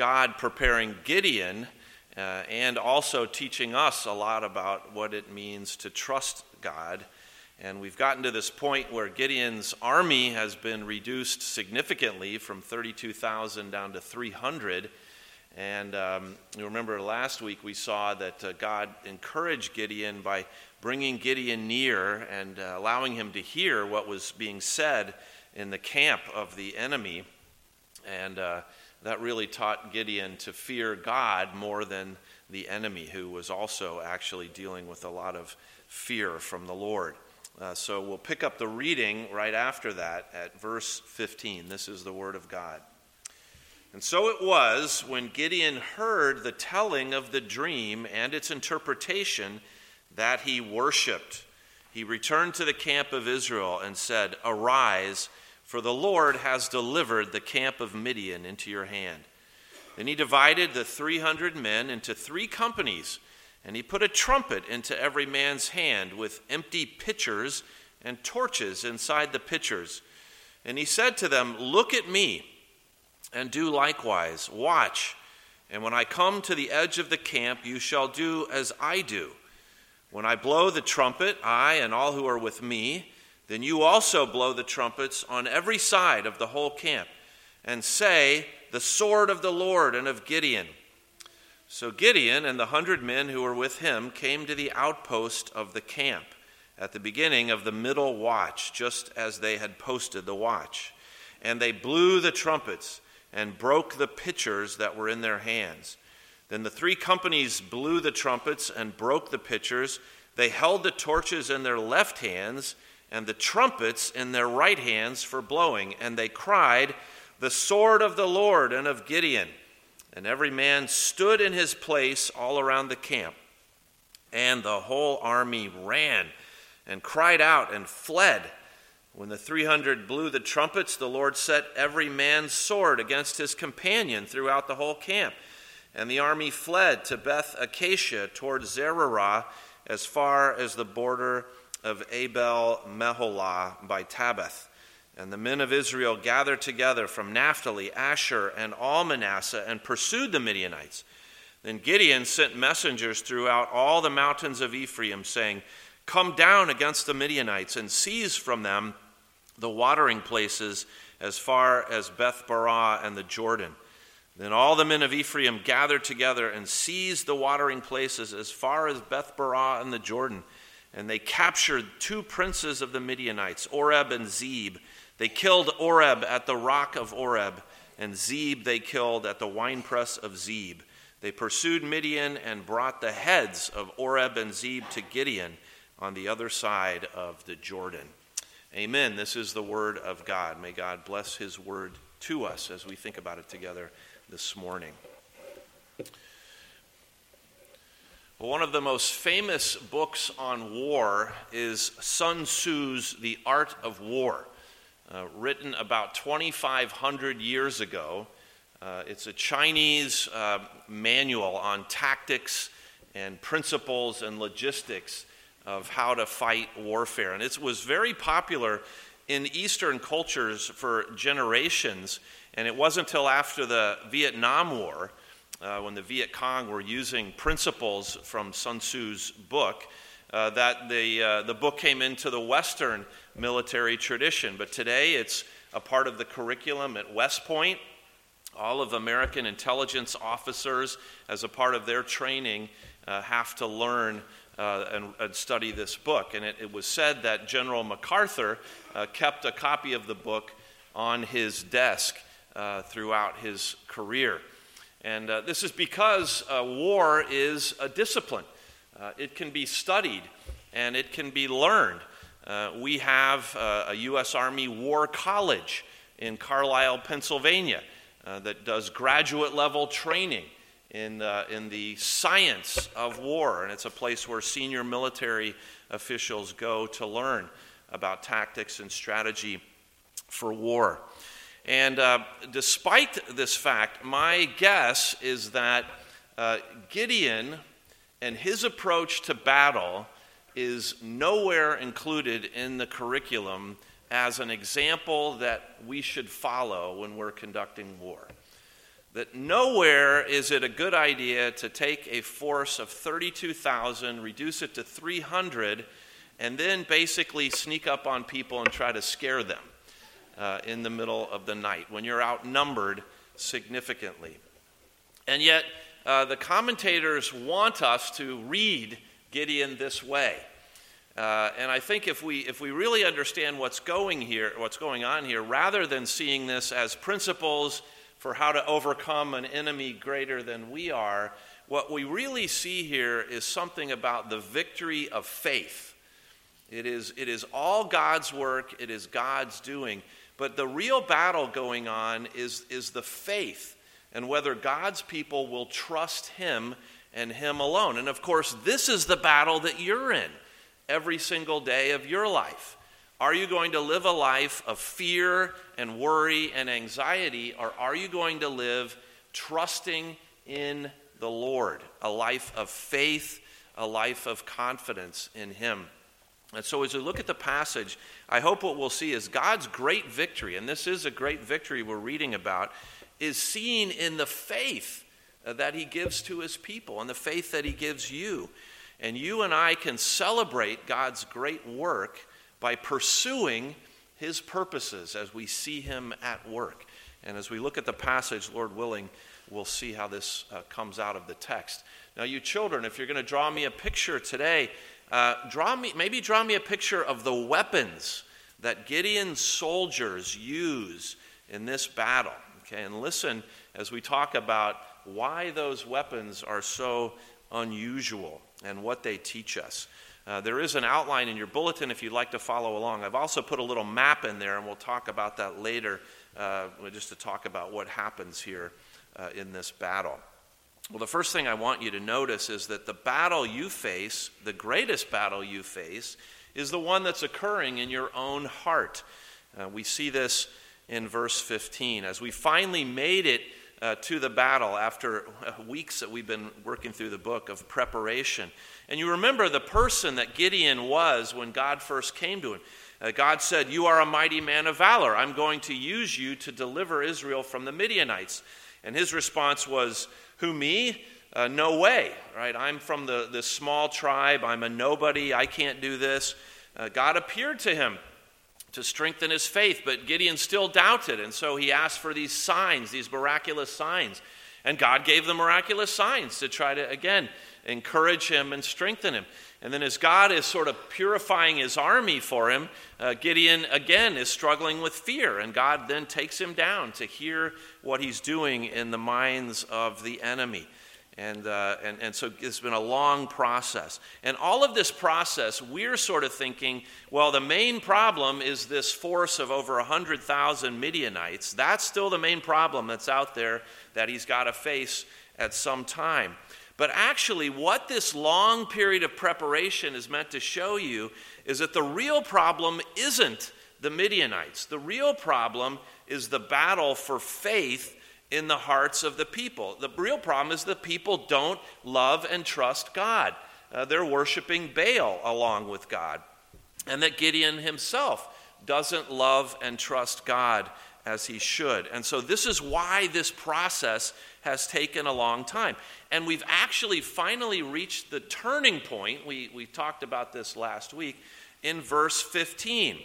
God preparing Gideon uh, and also teaching us a lot about what it means to trust God. And we've gotten to this point where Gideon's army has been reduced significantly from 32,000 down to 300. And um, you remember last week we saw that uh, God encouraged Gideon by bringing Gideon near and uh, allowing him to hear what was being said in the camp of the enemy. And uh, that really taught Gideon to fear God more than the enemy, who was also actually dealing with a lot of fear from the Lord. Uh, so we'll pick up the reading right after that at verse 15. This is the Word of God. And so it was when Gideon heard the telling of the dream and its interpretation that he worshiped. He returned to the camp of Israel and said, Arise, for the Lord has delivered the camp of Midian into your hand. Then he divided the 300 men into three companies, and he put a trumpet into every man's hand with empty pitchers and torches inside the pitchers. And he said to them, Look at me and do likewise. Watch, and when I come to the edge of the camp, you shall do as I do. When I blow the trumpet, I and all who are with me, then you also blow the trumpets on every side of the whole camp, and say, The sword of the Lord and of Gideon. So Gideon and the hundred men who were with him came to the outpost of the camp at the beginning of the middle watch, just as they had posted the watch. And they blew the trumpets and broke the pitchers that were in their hands. Then the three companies blew the trumpets and broke the pitchers. They held the torches in their left hands and the trumpets in their right hands for blowing. And they cried, The sword of the Lord and of Gideon. And every man stood in his place all around the camp. And the whole army ran and cried out and fled. When the 300 blew the trumpets, the Lord set every man's sword against his companion throughout the whole camp. And the army fled to Beth Acacia toward Zererah as far as the border of Abel Meholah by Tabbath. And the men of Israel gathered together from Naphtali, Asher, and all Manasseh and pursued the Midianites. Then Gideon sent messengers throughout all the mountains of Ephraim, saying, Come down against the Midianites and seize from them the watering places as far as Beth Barah and the Jordan. Then all the men of Ephraim gathered together and seized the watering places as far as Beth Barah and the Jordan. And they captured two princes of the Midianites, Oreb and Zeb. They killed Oreb at the rock of Oreb, and Zeb they killed at the winepress of Zeb. They pursued Midian and brought the heads of Oreb and Zeb to Gideon on the other side of the Jordan. Amen. This is the word of God. May God bless his word to us as we think about it together this morning. One of the most famous books on war is Sun Tzu's The Art of War, uh, written about 2,500 years ago. Uh, it's a Chinese uh, manual on tactics and principles and logistics of how to fight warfare. And it was very popular in Eastern cultures for generations. And it wasn't until after the Vietnam War, uh, when the Viet Cong were using principles from Sun Tzu's book, uh, that the, uh, the book came into the Western military tradition. But today it's a part of the curriculum at West Point. All of American intelligence officers, as a part of their training, uh, have to learn uh, and, and, study this book. And it, it, was said that General MacArthur uh, kept a copy of the book on his desk throughout his career. And uh, this is because uh, war is a discipline, uh, it can be studied and it can be learned. we have a U.S. Army War College in Carlisle, Pennsylvania, that does graduate level training in, uh, in the science of war, and it's a place where senior military officials go to learn about tactics and strategy for war. And uh, despite this fact, my guess is that uh, Gideon and his approach to battle is nowhere included in the curriculum as an example that we should follow when we're conducting war. that nowhere is it a good idea to take a force of 32,000, reduce it to 300, and then basically sneak up on people and try to scare them uh, in the middle of the night when you're outnumbered significantly. And yet, uh, the commentators want us to read Gideon this way. Uh, and I think if we, if we really understand what's going here, what's going on here, rather than seeing this as principles for how to overcome an enemy greater than we are, what we really see here is something about the victory of faith. It is, it is all God's work, it is God's doing. But the real battle going on is, is the faith and whether God's people will trust Him and Him alone. And of course, this is the battle that you're in every single day of your life. Are you going to live a life of fear and worry and anxiety, or are you going to live trusting in the Lord? A life of faith, a life of confidence in Him. And so, as we look at the passage, I hope what we'll see is God's great victory, and this is a great victory we're reading about, is seen in the faith that He gives to His people and the faith that He gives you. And you and I can celebrate God's great work by pursuing His purposes as we see Him at work. And as we look at the passage, Lord willing, we'll see how this uh, comes out of the text. Now, you children, if you're going to draw me a picture today, uh, draw me, maybe draw me a picture of the weapons that Gideon's soldiers use in this battle. Okay, and listen as we talk about why those weapons are so unusual and what they teach us. Uh, there is an outline in your bulletin if you'd like to follow along. I've also put a little map in there, and we'll talk about that later, uh, just to talk about what happens here uh, in this battle. Well, the first thing I want you to notice is that the battle you face, the greatest battle you face, is the one that's occurring in your own heart. Uh, we see this in verse 15. As we finally made it uh, to the battle after uh, weeks that we've been working through the book of preparation. And you remember the person that Gideon was when God first came to him. Uh, God said, You are a mighty man of valor. I'm going to use you to deliver Israel from the Midianites. And his response was, Who, me? Uh, no way, right? I'm from the, this small tribe. I'm a nobody. I can't do this. Uh, God appeared to him to strengthen his faith, but Gideon still doubted, and so he asked for these signs, these miraculous signs. And God gave the miraculous signs to try to, again, encourage him and strengthen him. And then, as God is sort of purifying his army for him, uh, Gideon again is struggling with fear. And God then takes him down to hear what he's doing in the minds of the enemy. And, uh, and, and so it's been a long process. And all of this process, we're sort of thinking, well, the main problem is this force of over 100,000 Midianites. That's still the main problem that's out there that he's got to face at some time. But actually, what this long period of preparation is meant to show you is that the real problem isn't the Midianites. The real problem is the battle for faith in the hearts of the people. The real problem is the people don't love and trust God. Uh, they're worshiping Baal along with God. And that Gideon himself doesn't love and trust God as he should. And so, this is why this process has taken a long time. And we've actually finally reached the turning point. We, we talked about this last week in verse 15.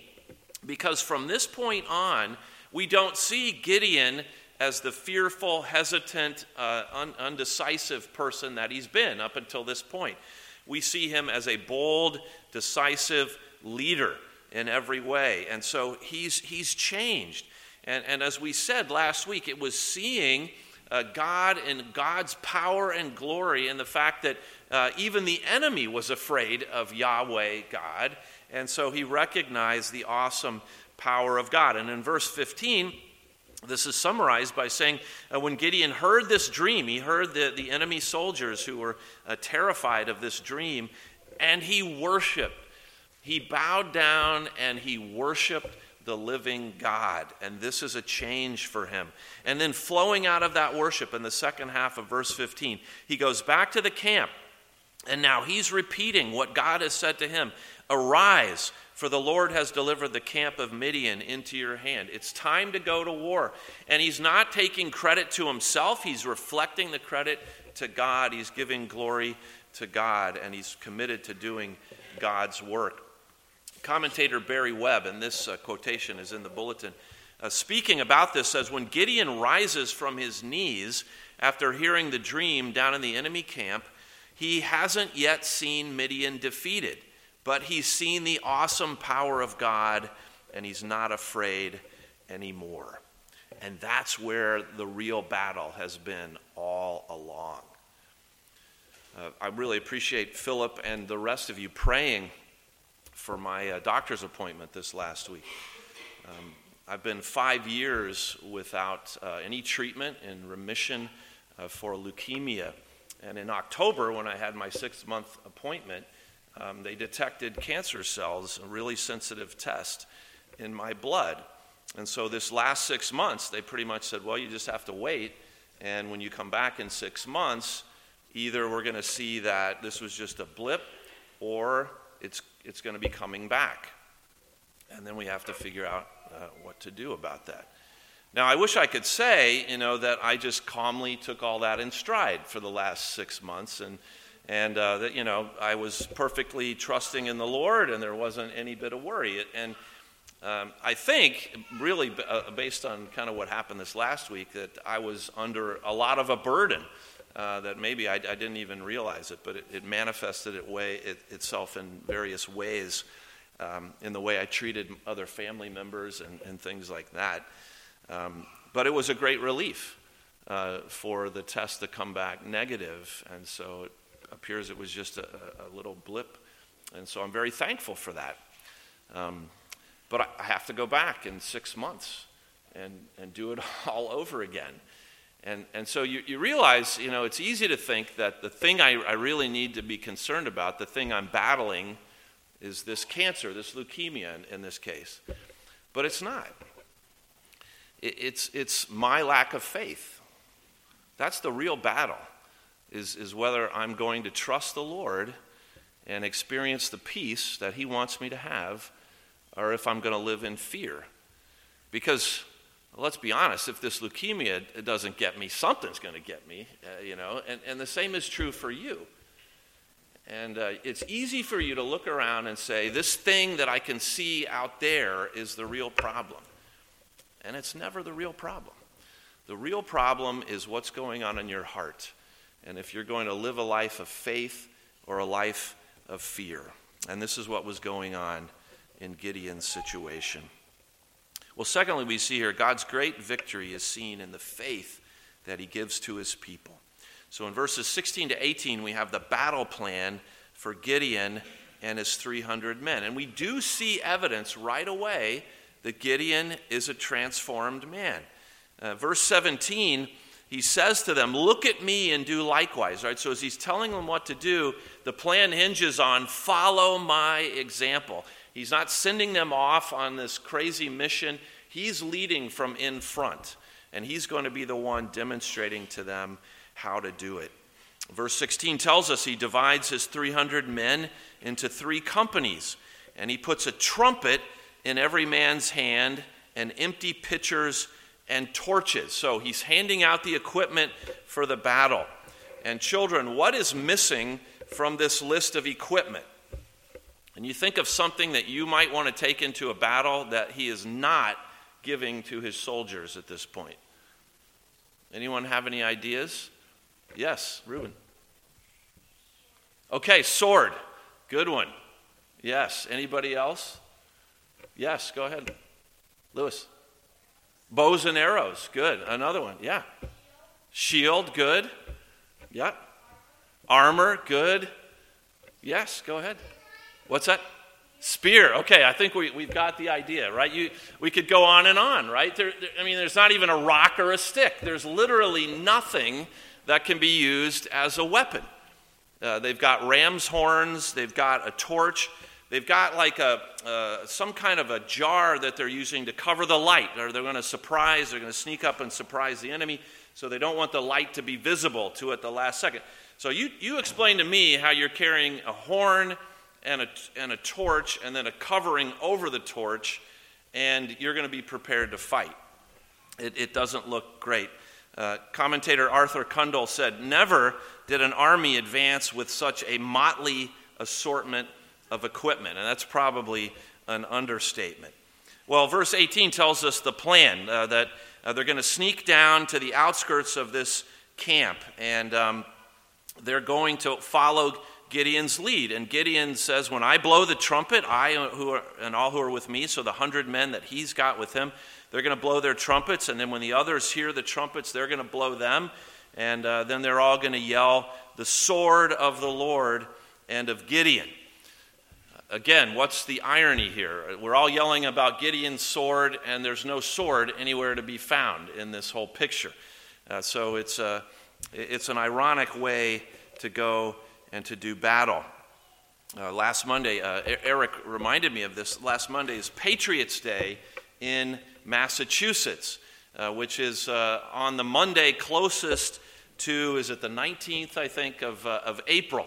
Because from this point on, we don't see Gideon as the fearful, hesitant, uh, un- undecisive person that he's been up until this point. We see him as a bold, decisive leader in every way. And so he's, he's changed. And, and as we said last week, it was seeing uh, God and God's power and glory and the fact that uh, even the enemy was afraid of Yahweh God. And so he recognized the awesome power of God. And in verse 15, this is summarized by saying uh, when Gideon heard this dream, he heard the, the enemy soldiers who were uh, terrified of this dream, and he worshiped. He bowed down and he worshiped the living God. And this is a change for him. And then, flowing out of that worship in the second half of verse 15, he goes back to the camp And now he's repeating what God has said to him Arise, for the Lord has delivered the camp of Midian into your hand. It's time to go to war. And he's not taking credit to himself, he's reflecting the credit to God. He's giving glory to God, and he's committed to doing God's work. Commentator Barry Webb, and this uh, quotation is in the bulletin, uh, speaking about this, says When Gideon rises from his knees after hearing the dream down in the enemy camp, he hasn't yet seen Midian defeated but he's seen the awesome power of God and he's not afraid anymore. And that's where the real battle has been all along. Uh, I really appreciate Philip and the rest of you praying for my uh, doctor's appointment this last week. Um, I've been five years without uh, any treatment in remission uh, for leukemia. And in October, when I had my six month appointment, um, they detected cancer cells, a really sensitive test, in my blood. And so, this last six months, they pretty much said, well, you just have to wait. And when you come back in six months, either we're going to see that this was just a blip or it's, it's going to be coming back. And then we have to figure out uh, what to do about that. Now, I wish I could say, you know, that I just calmly took all that in stride for the last six months and and uh, that you know I was perfectly trusting in the Lord, and there wasn't any bit of worry. And um, I think, really, uh, based on kind of what happened this last week, that I was under a lot of a burden uh, that maybe I, I, didn't even realize it, but it, it manifested it way, it, itself in various ways. Um, in the way I treated other family members and, and things like that. Um, but it was a great relief uh, for the test to come back negative, and so it appears it was just a, a little blip. And so I'm very thankful for that. Um, but I, I have to go back in six months and, and do it all over again. And, and so you, you realize, you know, it's easy to think that the thing I, I really need to be concerned about, the thing I'm battling, is this cancer, this leukemia in, in this case. But it's not. It, it's, it's my lack of faith. That's the real battle is, is whether I'm going to trust the Lord and experience the peace that He wants me to have, or if I'm going to live in fear. Because let's be honest, if this leukemia doesn't get me, something's going to get me, uh, you know, and, and the same is true for you. And uh, it's easy for you to look around and say, this thing that I can see out there is the real problem. And it's never the real problem. The real problem is what's going on in your heart and if you're going to live a life of faith or a life of fear. And this is what was going on in Gideon's situation. Well, secondly, we see here God's great victory is seen in the faith that he gives to his people. So in verses 16 to 18, we have the battle plan for Gideon and his 300 men. And we do see evidence right away that Gideon is a transformed man. Uh, verse 17 he says to them, Look at me and do likewise. Right? So as he's telling them what to do, the plan hinges on follow my example. He's not sending them off on this crazy mission. He's leading from in front, and he's going to be the one demonstrating to them how to do it. Verse 16 tells us he divides his 300 men into three companies, and he puts a trumpet in every man's hand and empty pitchers and torches. So he's handing out the equipment for the battle. And children, what is missing from this list of equipment? And you think of something that you might want to take into a battle that he is not giving to his soldiers at this point. Anyone have any ideas? Yes, Reuben. Okay, sword. Good one. Yes. Anybody else? Yes, go ahead. Lewis. Bows and arrows, good. Another one, yeah. Shield, good. Yeah. Armor, good. Yes, go ahead. What's that? Spear. Okay, I think we, we've got the idea, right? You, we could go on and on, right? There, there, I mean, there's not even a rock or a stick. There's literally nothing that can be used as a weapon. Uh, they've got ram's horns, they've got a torch, They've got like a, uh, some kind of a jar that they're using to cover the light, or they're going to surprise, they're going to sneak up and surprise the enemy. So they don't want the light to be visible to at the last second. So you, you explain to me how you're carrying a horn and a, and a torch and then a covering over the torch, and you're going to be prepared to fight. It, it doesn't look great. Uh, commentator Arthur Cundall said, Never did an army advance with such a motley assortment of equipment. And that's probably an understatement. Well, verse 18 tells us the plan uh, that uh, they're going to sneak down to the outskirts of this camp and um, they're going to follow Gideon's lead. And Gideon says, When I blow the trumpet, I uh, who are, and all who are with me, so the hundred men that he's got with him, they're going to blow their trumpets. And then when the others hear the trumpets, they're going to blow them. And uh, then they're all going to yell, The sword of the Lord and of Gideon. Again, what's the irony here? We're all yelling about Gideon's sword, and there's no sword anywhere to be found in this whole picture. Uh, so it's, a, it's an ironic way to go and to do battle. Uh, last Monday, uh, Eric reminded me of this. Last Monday is Patriots Day in Massachusetts, uh, which is uh, on the Monday closest to, is it the 19th, I think, of, uh, of April,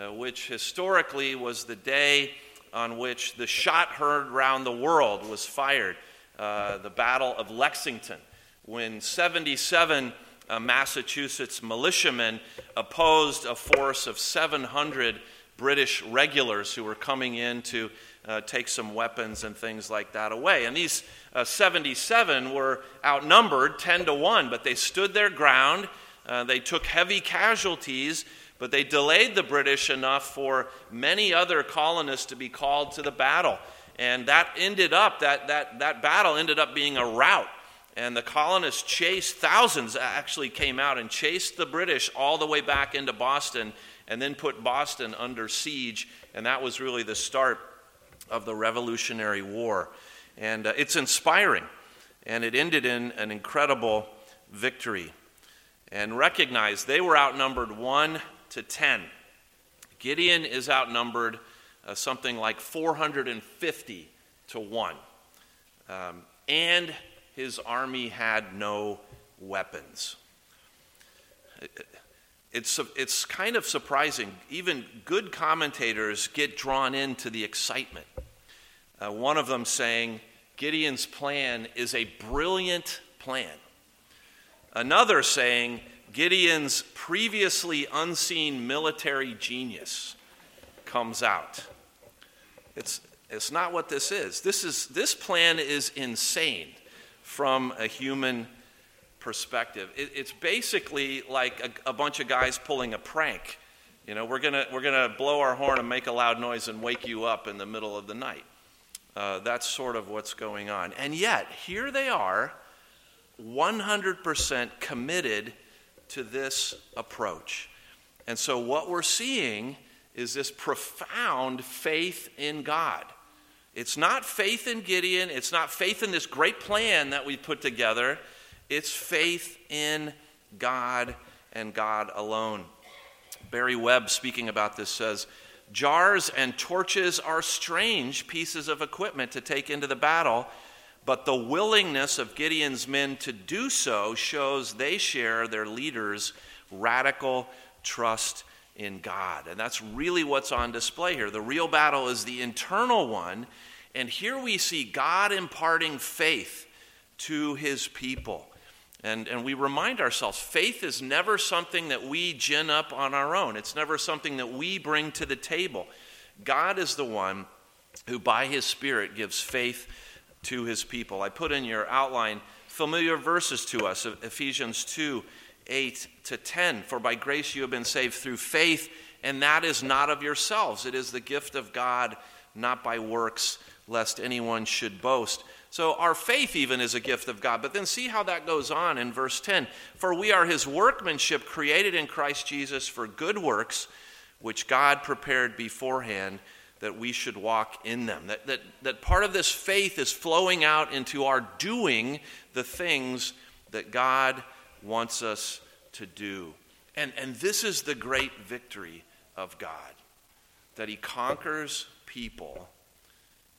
uh, which historically was the day on which the shot heard round the world was fired, the Battle of Lexington, when 77 uh, Massachusetts militiamen opposed a force of 700 British regulars who were coming in to uh, take some weapons and things like that away. And these uh, 77 were outnumbered 10 to 1, but they stood their ground. Uh, they took heavy casualties but they delayed the British enough for many other colonists to be called to the battle. And that ended up, that, that, that battle ended up being a rout. And the colonists chased, thousands actually came out and chased the British all the way back into Boston and then put Boston under siege. And that was really the start of the Revolutionary War. And uh, it's inspiring. And it ended in an incredible victory. And recognize they were outnumbered one to 10. Gideon is outnumbered uh, something like 450 to 1. Um, and his army had no weapons. It's, it's kind of surprising. Even good commentators get drawn into the excitement. Uh, one of them saying, Gideon's plan is a brilliant plan. Another saying, Gideon's previously unseen military genius comes out. It's, it's not what this is. This, is. this plan is insane from a human perspective. It, it's basically like a, a, bunch of guys pulling a prank. You know, we're gonna we're gonna blow our horn and make a loud noise and wake you up in the middle of the night. Uh, that's sort of what's going on. And yet, here they are, 100% committed to this approach. And so, what we're seeing is this profound faith in God. It's not faith in Gideon, it's not faith in this great plan that we put together, it's faith in God and God alone. Barry Webb, speaking about this, says, Jars and torches are strange pieces of equipment to take into the battle but the willingness of Gideon's men to do so shows they share their leader's radical trust in God. And that's really what's on display here. The real battle is the internal one. And here we see God imparting faith to his people. And, and we remind ourselves faith is never something that we gin up on our own, it's never something that we bring to the table. God is the one who, by his Spirit, gives faith to his people. I put in your outline familiar verses to us Ephesians 2 8 to 10. For by grace you have been saved through faith, and that is not of yourselves. It is the gift of God, not by works, lest anyone should boast. So our faith even is a gift of God. But then see how that goes on in verse 10. For we are his workmanship created in Christ Jesus for good works, which God prepared beforehand that we should walk in them. That, that, that part of this faith is flowing out into our doing the things that God wants us to do. And, and this is the great victory of God that He conquers people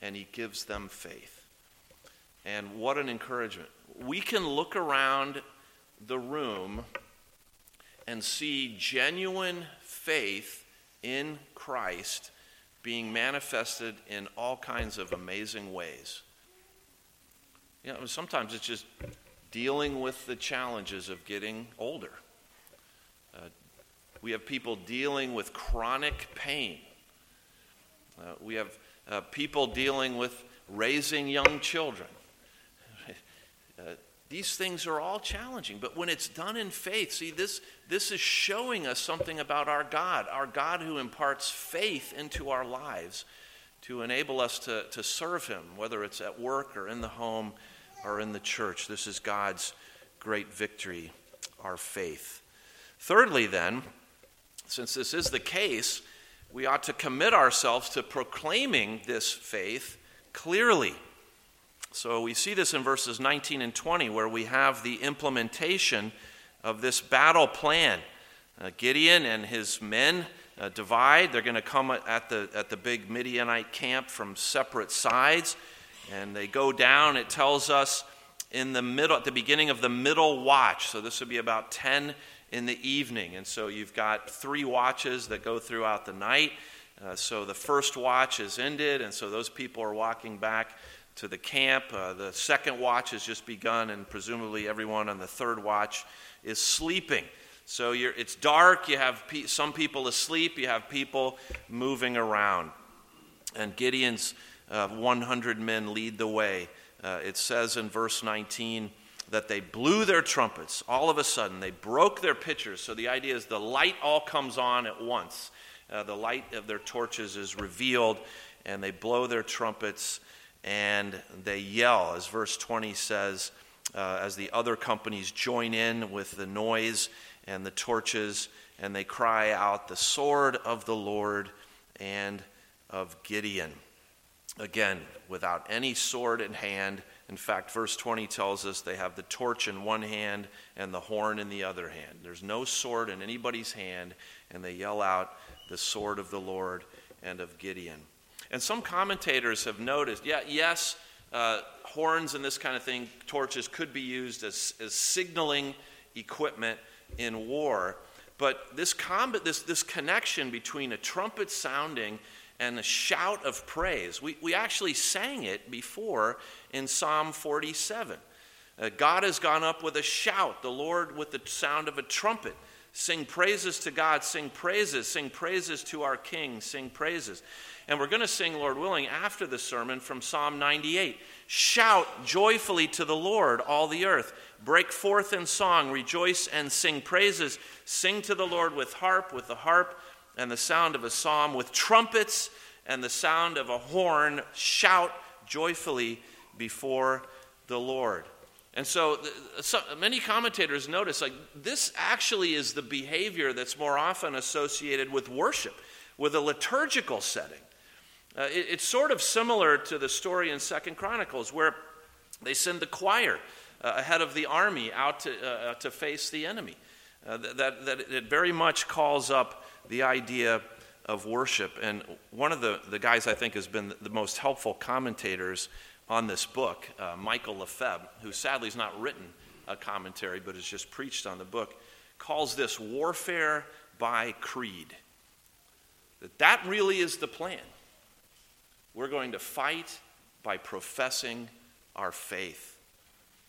and He gives them faith. And what an encouragement. We can look around the room and see genuine faith in Christ being manifested in all kinds of amazing ways. You know, sometimes it's just dealing with the challenges of getting older. Uh, we have people dealing with chronic pain. Uh, we have uh, people dealing with raising young children. Uh, these things are all challenging, but when it's done in faith, see, this, this is showing us something about our God, our God who imparts faith into our lives to enable us to, to serve Him, whether it's at work or in the home or in the church. This is God's great victory, our faith. Thirdly, then, since this is the case, we ought to commit ourselves to proclaiming this faith clearly. So we see this in verses 19 and 20, where we have the implementation of this battle plan. Uh, Gideon and his men uh, divide. They're going to come at the, at the big Midianite camp from separate sides. And they go down, it tells us, in the middle, at the beginning of the middle watch. So this would be about 10 in the evening. And so you've got three watches that go throughout the night. Uh, so the first watch is ended, and so those people are walking back to the camp. Uh, the second watch has just begun, and presumably everyone on the third watch is sleeping. So it's dark, you have pe- some people asleep, you have people moving around. And Gideon's uh, 100 men lead the way. Uh, it says in verse 19 that they blew their trumpets. All of a sudden, they broke their pitchers. So the idea is the light all comes on at once. Uh, the light of their torches is revealed, and they blow their trumpets and they yell, as verse 20 says, uh, as the other companies join in with the noise and the torches, and they cry out, The sword of the Lord and of Gideon. Again, without any sword in hand. In fact, verse 20 tells us they have the torch in one hand and the horn in the other hand. There's no sword in anybody's hand, and they yell out, The sword of the Lord and of Gideon. And some commentators have noticed, yeah, yes, uh, horns and this kind of thing, torches could be used as, as signaling equipment in war. But this, combat, this, this connection between a trumpet sounding and a shout of praise, we, we actually sang it before in Psalm 47. Uh, God has gone up with a shout, the Lord with the sound of a trumpet. Sing praises to God, sing praises, sing praises to our King, sing praises. And we're going to sing, Lord willing, after the sermon from Psalm 98. Shout joyfully to the Lord, all the earth. Break forth in song, rejoice and sing praises. Sing to the Lord with harp, with the harp and the sound of a psalm, with trumpets and the sound of a horn. Shout joyfully before the Lord. And so, so, many commentators notice like this actually is the behavior that's more often associated with worship, with a liturgical setting. Uh, it, it's sort of similar to the story in Second Chronicles where they send the choir uh, ahead of the army out to, uh, to face the enemy. Uh, that, that it very much calls up the idea of worship. And one of the, the guys I think has been the most helpful commentators on this book, uh, Michael Lefebvre, who sadly has not written a commentary but has just preached on the book, calls this warfare by creed. That that really is the plan. We're going to fight by professing our faith,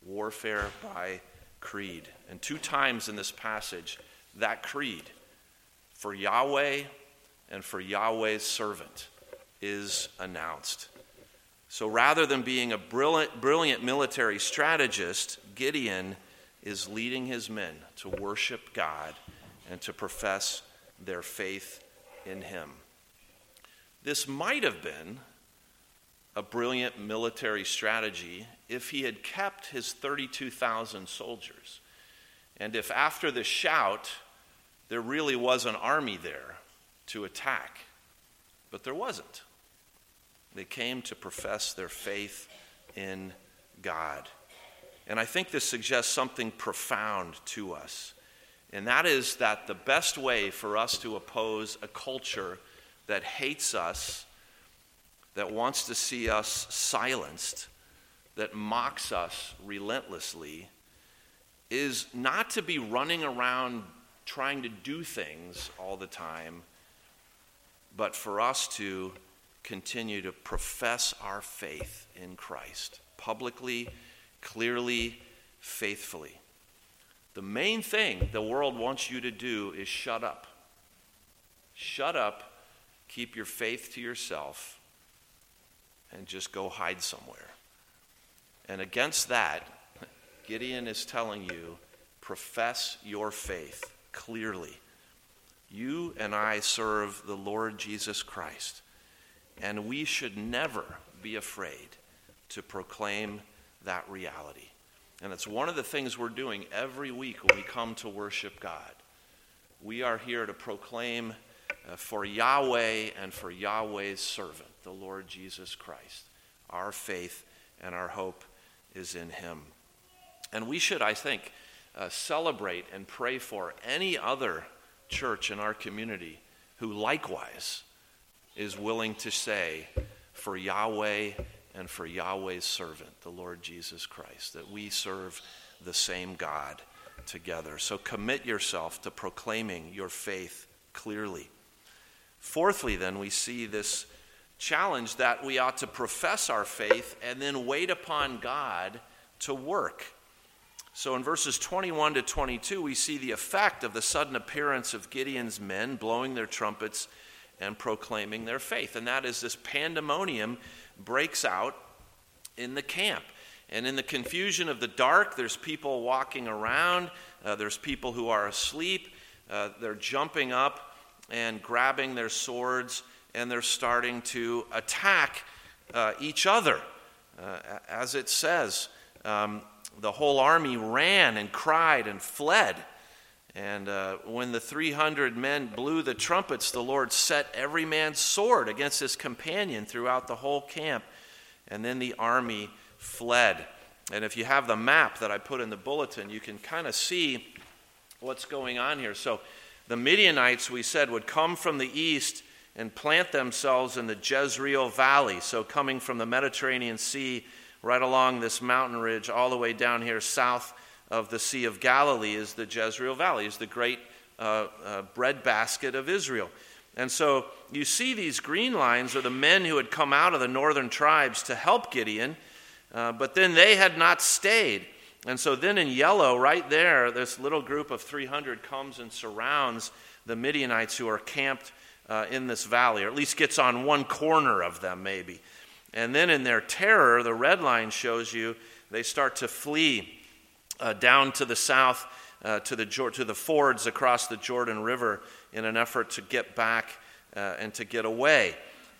warfare by creed. And two times in this passage, that creed for Yahweh and for Yahweh's servant is announced. So rather than being a brilliant, brilliant military strategist, Gideon is leading his men to worship God and to profess their faith in him. This might have been a brilliant military strategy if he had kept his 32,000 soldiers. And if after the shout, there really was an army there to attack. But there wasn't. They came to profess their faith in God. And I think this suggests something profound to us. And that is that the best way for us to oppose a culture that hates us that wants to see us silenced, that mocks us relentlessly, is not to be running around trying to do things all the time, but for us to continue to profess our faith in Christ publicly, clearly, faithfully. The main thing the world wants you to do is shut up. Shut up, keep your faith to yourself, and just go hide somewhere. And against that, Gideon is telling you profess your faith clearly. You and I serve the Lord Jesus Christ, and we should never be afraid to proclaim that reality. And it's one of the things we're doing every week when we come to worship God. We are here to proclaim uh, for Yahweh and for Yahweh's servant, the Lord Jesus Christ. Our faith and our hope is in Him. And we should, I think, uh, celebrate and pray for any other church in our community who likewise is willing to say, for Yahweh and for Yahweh's servant, the Lord Jesus Christ, that we serve the same God together. So commit yourself to proclaiming your faith clearly. Fourthly, then, we see this challenge that we ought to profess our faith and then wait upon God to work. So in verses 21 to 22, we see the effect of the sudden appearance of Gideon's men blowing their trumpets and proclaiming their faith. And that is this pandemonium breaks out in the camp. And in the confusion of the dark, there's people walking around, uh, there's people who are asleep, uh, they're jumping up and grabbing their swords, and they're starting to attack uh, each other. Uh, as it says, um, the whole army ran and cried and fled. And uh, when the 300 men blew the trumpets, the Lord set every man's sword against his companion throughout the whole camp. And then the army fled. And if you have the map that I put in the bulletin, you can kind of see what's going on here. So the Midianites, we said, would come from the east and plant themselves in the Jezreel Valley. So coming from the Mediterranean Sea right along this mountain ridge, all the way down here south of the Sea of Galilee, is the Jezreel Valley, is the great uh, uh, breadbasket of Israel. And so you see these green lines are the men who had come out of the northern tribes to help Gideon, uh, but then they had not stayed. And so then in yellow, right there, this little group of 300 comes and surrounds the Midianites who are camped uh, in this valley, or at least gets on one corner of them, maybe. And then in their terror, the red line shows you they start to flee uh, down to the south uh, to, the, to the fords across the Jordan River in an effort to get back uh, and to get away.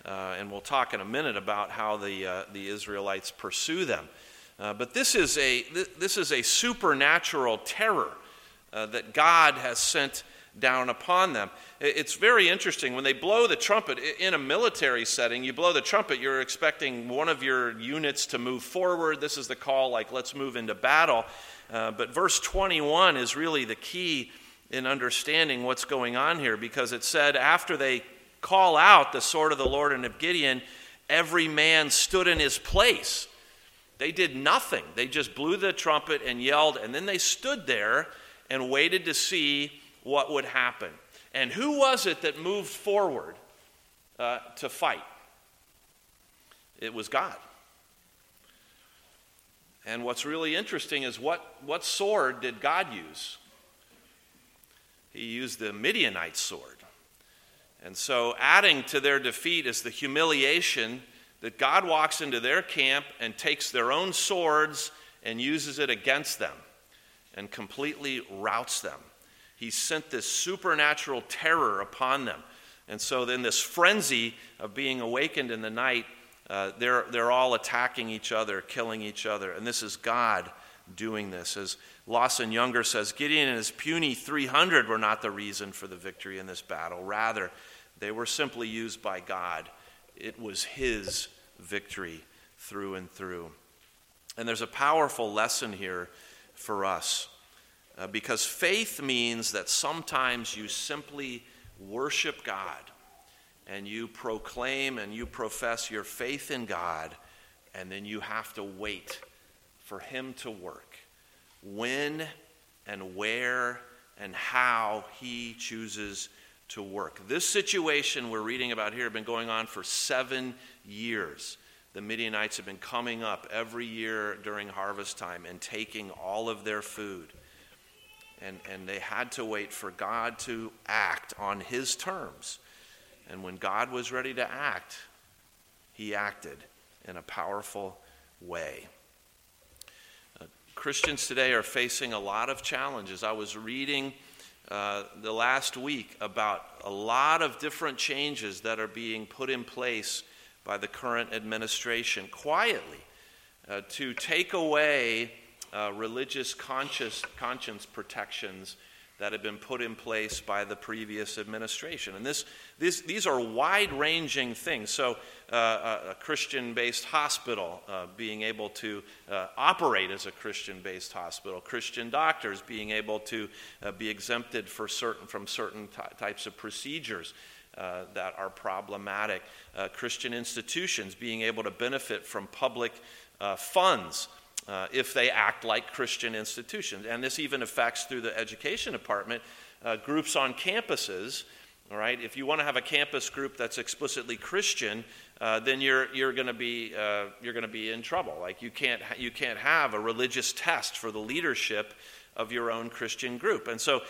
Uh, and we'll talk in a minute about how the, uh, the Israelites pursue them. Uh, but this is, a, this is a supernatural terror that God has sent down upon them. It's very interesting. When they blow the trumpet in a military setting, you blow the trumpet, you're expecting one of your units to move forward. This is the call, like, let's move into battle. Uh, but verse 21 is really the key in understanding what's going on here because it said, after they call out the sword of the Lord and of Gideon, every man stood in his place. They did nothing. They just blew the trumpet and yelled, and then they stood there and waited to see what would happen. And who was it that moved forward uh, to fight? It was God. And what's really interesting is what, what sword did God use? He used the Midianite sword. And so, adding to their defeat is the humiliation that God walks into their camp and takes their own swords and uses it against them and completely routs them. He sent this supernatural terror upon them. And so, then, this frenzy of being awakened in the night, uh, they're, they're all attacking each other, killing each other. And this is God doing this. As Lawson Younger says, Gideon and his puny 300 were not the reason for the victory in this battle. Rather, they were simply used by God. It was his victory through and through. And there's a powerful lesson here for us. Uh, because faith means that sometimes you simply worship God and you proclaim and you profess your faith in God, and then you have to wait for Him to work. When and where and how he chooses to work. This situation we're reading about here has been going on for seven years. The Midianites have been coming up every year during harvest time and taking all of their food. And, and they had to wait for God to act on his terms. And when God was ready to act, he acted in a powerful way. Uh, Christians today are facing a lot of challenges. I was reading uh, the last week about a lot of different changes that are being put in place by the current administration quietly uh, to take away uh, religious conscious, conscience protections that have been put in place by the previous administration. And this, this, these are wide ranging things. So, uh, a, Christian based hospital uh, being able to uh, operate as a Christian based hospital, Christian doctors being able to uh, be exempted for certain, from certain types of procedures. Uh, that are problematic. Uh, Christian institutions being able to benefit from public funds uh, if they act like Christian institutions. And this even affects through the education department uh, groups on campuses. All right, if you want to have a campus group that's explicitly Christian, uh, then you're you're going to be uh, you're going to be in trouble. Like you can't you can't have a religious test for the leadership of your own Christian group. And so,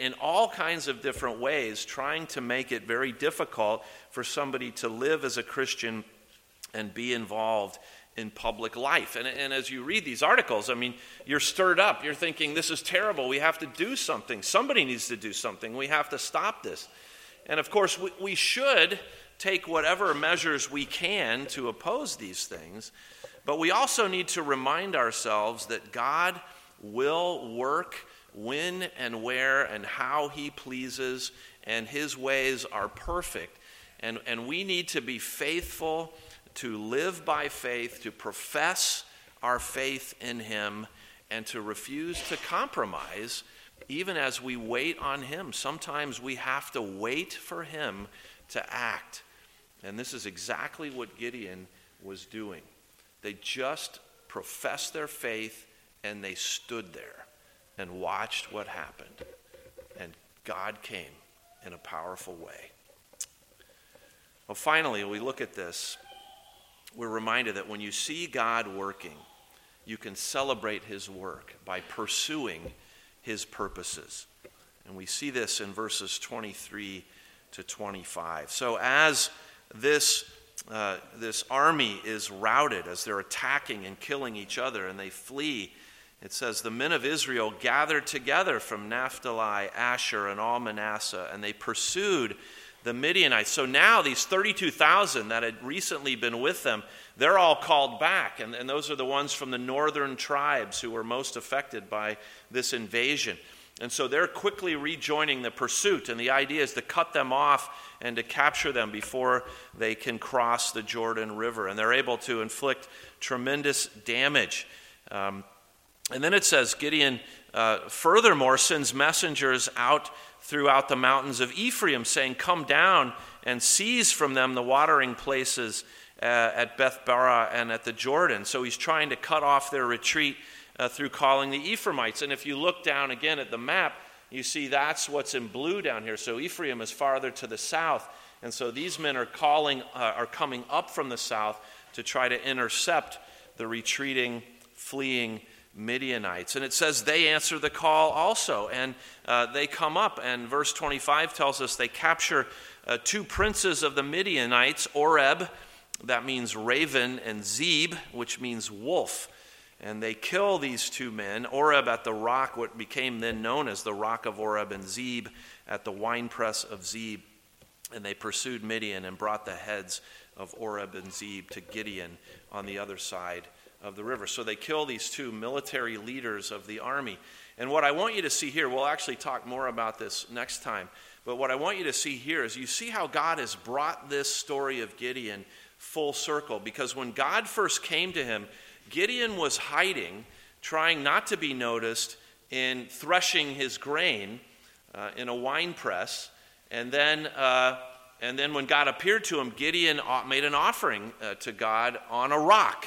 in all kinds of different ways, trying to make it very difficult for somebody to live as a Christian and be involved in public life. And, and as you read these articles, I mean, you're stirred up. You're thinking, this is terrible. We have to do something. Somebody needs to do something. We have to stop this. And of course, we, we should take whatever measures we can to oppose these things. But we also need to remind ourselves that God will work when and where and how He pleases, and His ways are perfect. And, and we need to be faithful to live by faith, to profess our faith in Him, and to refuse to compromise even as we wait on Him. Sometimes we have to wait for Him to act. And this is exactly what Gideon was doing. They just professed their faith and they stood there and watched what happened. And God came in a powerful way. Well, finally, we look at this we're reminded that when you see God working, you can celebrate his work by pursuing his purposes. And we see this in verses 23 to 25. So, as this, uh, this army is routed, as they're attacking and killing each other, and they flee, it says, The men of Israel gathered together from Naphtali, Asher, and all Manasseh, and they pursued the Midianites. So now these 32,000 that had recently been with them, they're all called back. And, and those are the ones from the northern tribes who were most affected by this invasion. And so they're quickly rejoining the pursuit. And the idea is to cut them off and to capture them before they can cross the Jordan River. And they're able to inflict tremendous damage. Um, and then it says Gideon, uh, furthermore, sends messengers out throughout the mountains of Ephraim, saying, Come down and seize from them the watering places uh, at Bethbara and at the Jordan. So he's trying to cut off their retreat uh, through calling the Ephraimites. And if you look down again at the map, you see that's what's in blue down here. So Ephraim is farther to the south. And so these men are calling, uh, are coming up from the south to try to intercept the retreating, fleeing Midianites. And it says they answer the call also, and uh, they come up. And verse 25 tells us they capture uh, two princes of the Midianites, Oreb, that means raven, and Zeb, which means wolf. And they kill these two men, Oreb at the rock, what became then known as the rock of Oreb, and Zeb at the winepress of Zeb. And they pursued Midian and brought the heads of Oreb and Zeb to Gideon on the other side of the river. So they kill these two military leaders of the army. And what I want you to see here, we'll actually talk more about this next time, but what I want you to see here is you see how God has brought this story of Gideon full circle. Because when God first came to him, Gideon was hiding, trying not to be noticed in threshing his grain uh, in a wine press. And then, uh, and then when God appeared to him, Gideon made an offering uh, to God on a rock.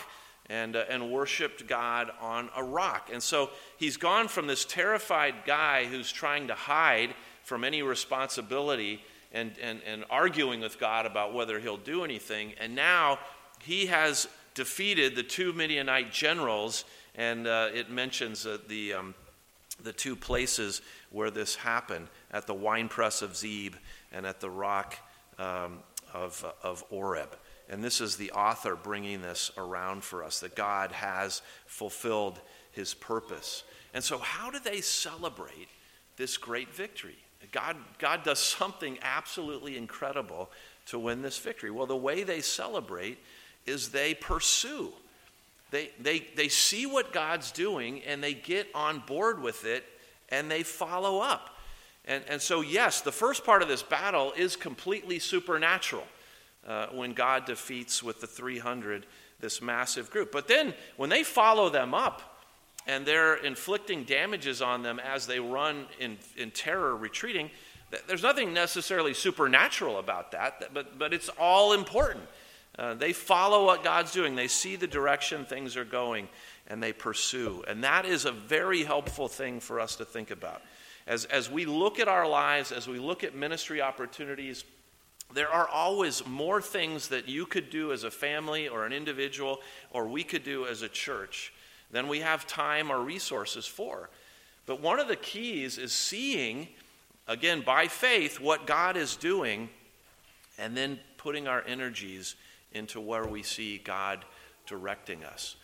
And, uh, and worshiped God on a rock. And so he's gone from this terrified guy who's trying to hide from any responsibility and, and, and arguing with God about whether he'll do anything. And now he has defeated the two Midianite generals, and uh, it mentions uh, the, um, the two places where this happened at the winepress of Zeb and at the rock um, of, of Oreb. And this is the author bringing this around for us that God has fulfilled his purpose. And so, how do they celebrate this great victory? God, God does something absolutely incredible to win this victory. Well, the way they celebrate is they pursue. They, they, they see what God's doing and they get on board with it and they follow up. And, and so, yes, the first part of this battle is completely supernatural uh, when God defeats with the 300 this massive group. But then when they follow them up and they're inflicting damages on them as they run in, in terror, retreating, there's nothing necessarily supernatural about that, but, but it's all important. Uh, they follow what God's doing, they see the direction things are going, and they pursue. And that is a very helpful thing for us to think about. As, as we look at our lives, as we look at ministry opportunities, there are always more things that you could do as a family or an individual or we could do as a church than we have time or resources for. But one of the keys is seeing, again, by faith, what God is doing and then putting our energies into where we see God directing us.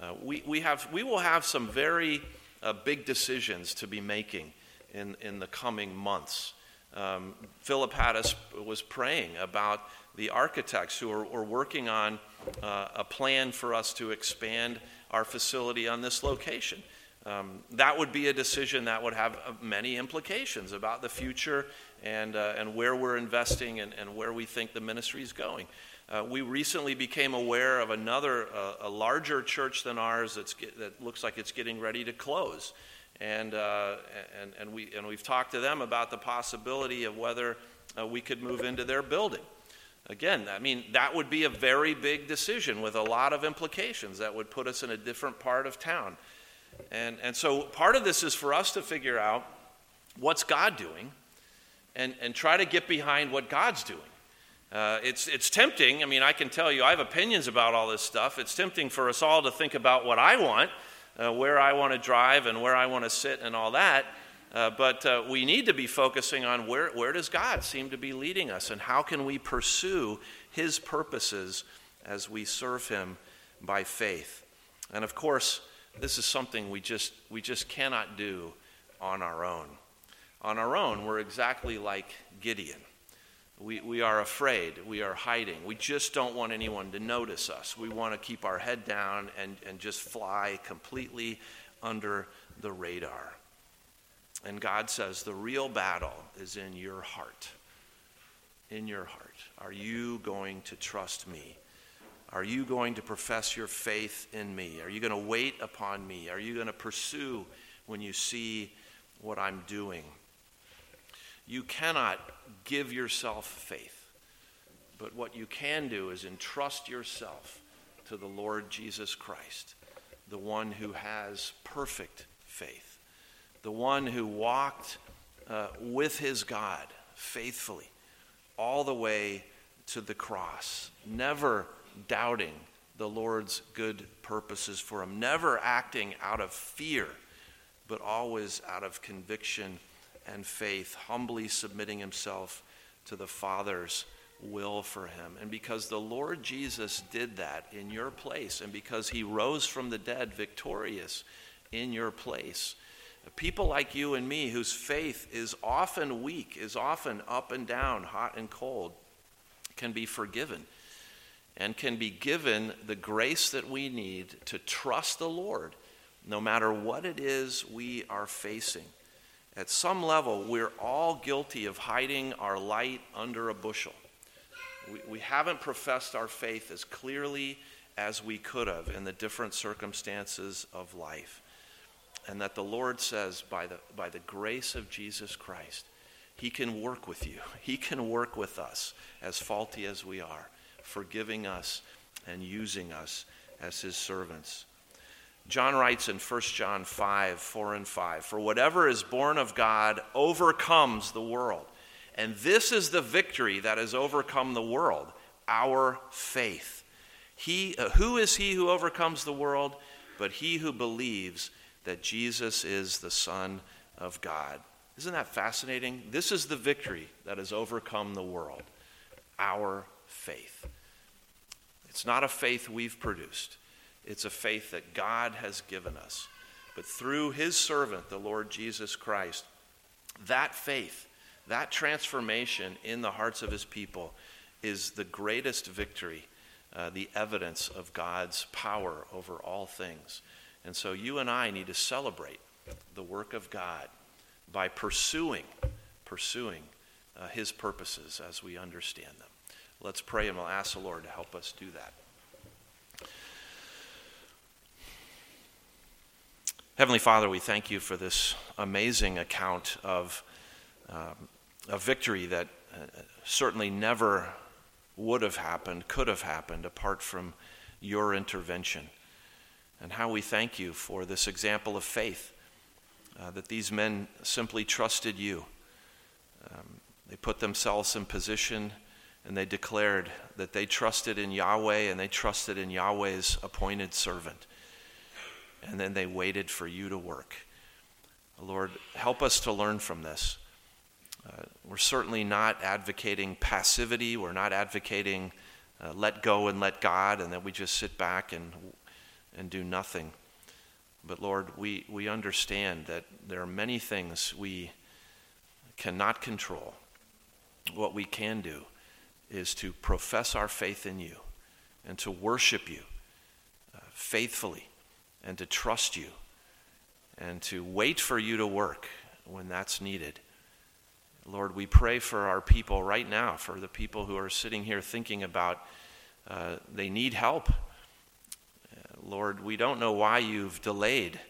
Uh, we, we, have, we will have some very uh, big decisions to be making in, in the coming months. Um, Philip Hattis was praying about the architects who are, are working on uh, a plan for us to expand our facility on this location. Um, that would be a decision that would have uh, many implications about the future and, uh, and where we're investing and, and where we think the ministry is going. Uh, we recently became aware of another, uh, a larger church than ours that's get, that looks like it's getting ready to close and, uh, and, and, we, and we've talked to them about the possibility of whether uh, we could move into their building. Again, I mean, that would be a very big decision with a lot of implications that would put us in a different part of town. And, and so part of this is for us to figure out what's God doing and, and try to get behind what God's doing. Uh, it's, it's tempting. I mean, I can tell you, I have opinions about all this stuff. It's tempting for us all to think about what I want uh, where I want to drive and where I want to sit and all that. Uh, but uh, we need to be focusing on where, where does God seem to be leading us and how can we pursue His purposes as we serve Him by faith. And of course, this is something we just, we just cannot do on our own. On our own, we're exactly like Gideon. We, we are afraid. We are hiding. We just don't want anyone to notice us. We want to keep our head down and, and just fly completely under the radar. And God says the real battle is in your heart. In your heart. Are you going to trust me? Are you going to profess your faith in me? Are you going to wait upon me? Are you going to pursue when you see what I'm doing? You cannot give yourself faith. But what you can do is entrust yourself to the Lord Jesus Christ, the one who has perfect faith, the one who walked uh, with his God faithfully all the way to the cross, never doubting the Lord's good purposes for him, never acting out of fear, but always out of conviction and faith, humbly submitting himself to the Father's will for him. And because the Lord Jesus did that in your place, and because he rose from the dead victorious in your place, people like you and me, whose faith is often weak, is often up and down, hot and cold, can be forgiven and can be given the grace that we need to trust the Lord no matter what it is we are facing. At some level, we're all guilty of hiding our light under a bushel. We, we haven't professed our faith as clearly as we could have in the different circumstances of life. And that the Lord says, by the, by the grace of Jesus Christ, He can work with you. He can work with us, as faulty as we are, forgiving us and using us as his servants. John writes in 1 John 5 4 and 5 For whatever is born of God overcomes the world. And this is the victory that has overcome the world our faith. He, uh, who is he who overcomes the world? But he who believes that Jesus is the Son of God. Isn't that fascinating? This is the victory that has overcome the world our faith. It's not a faith we've produced, it's a faith that God has given us. But through his servant, the Lord Jesus Christ, that faith, that transformation in the hearts of his people is the greatest victory, uh, the evidence of God's power over all things. And so you and I need to celebrate the work of God by pursuing, pursuing uh, his purposes as we understand them. Let's pray and we'll ask the Lord to help us do that. Heavenly Father, we thank you for this amazing account of um, a victory that uh, certainly never would have happened, could have happened, apart from your intervention. And how we thank you for this example of faith uh, that these men simply trusted you. Um, they put themselves in position and they declared that they trusted in Yahweh and they trusted in Yahweh's appointed servant. And then they waited for you to work. Lord, help us to learn from this. Uh, we're certainly not advocating passivity. We're not advocating uh, let go and let God and that we just sit back and, and do nothing. But Lord, we, we understand that there are many things we cannot control. What we can do is to profess our faith in you and to worship you uh, faithfully and to trust you and to wait for you to work when that's needed. Lord, we pray for our people right now, for the people who are sitting here thinking about uh, they need help. Uh, Lord, we don't know why you've delayed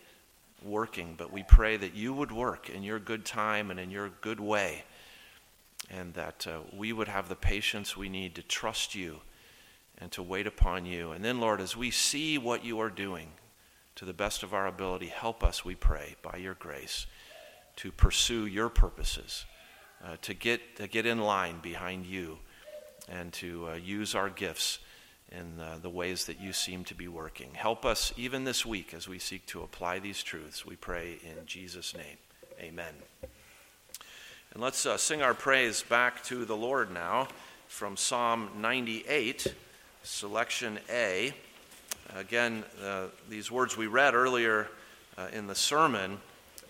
working, but we pray that you would work in your good time and in your good way and that uh, we would have the patience we need to trust you and to wait upon you. And then, Lord, as we see what you are doing to the best of our ability, help us, we pray, by your grace, to pursue your purposes, uh, to, get, to get in line behind you, and to uh, use our gifts in uh, the ways that you seem to be working. Help us even this week as we seek to apply these truths. We pray in Jesus' name. Amen. And let's uh, sing our praise back to the Lord now from Psalm 98, selection A. Again, uh, these words we read earlier uh, in the sermon,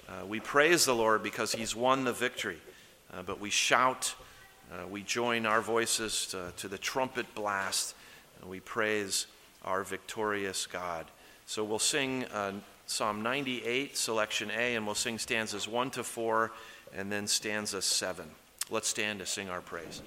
uh, we praise the Lord because he's won the victory. Uh, but we shout, uh, we join our voices to, to, the trumpet blast, and we praise our victorious God. So we'll sing Psalm 98, selection A, and we'll sing stanzas 1 to 4 and then stanza 7. Let's stand to sing our praise.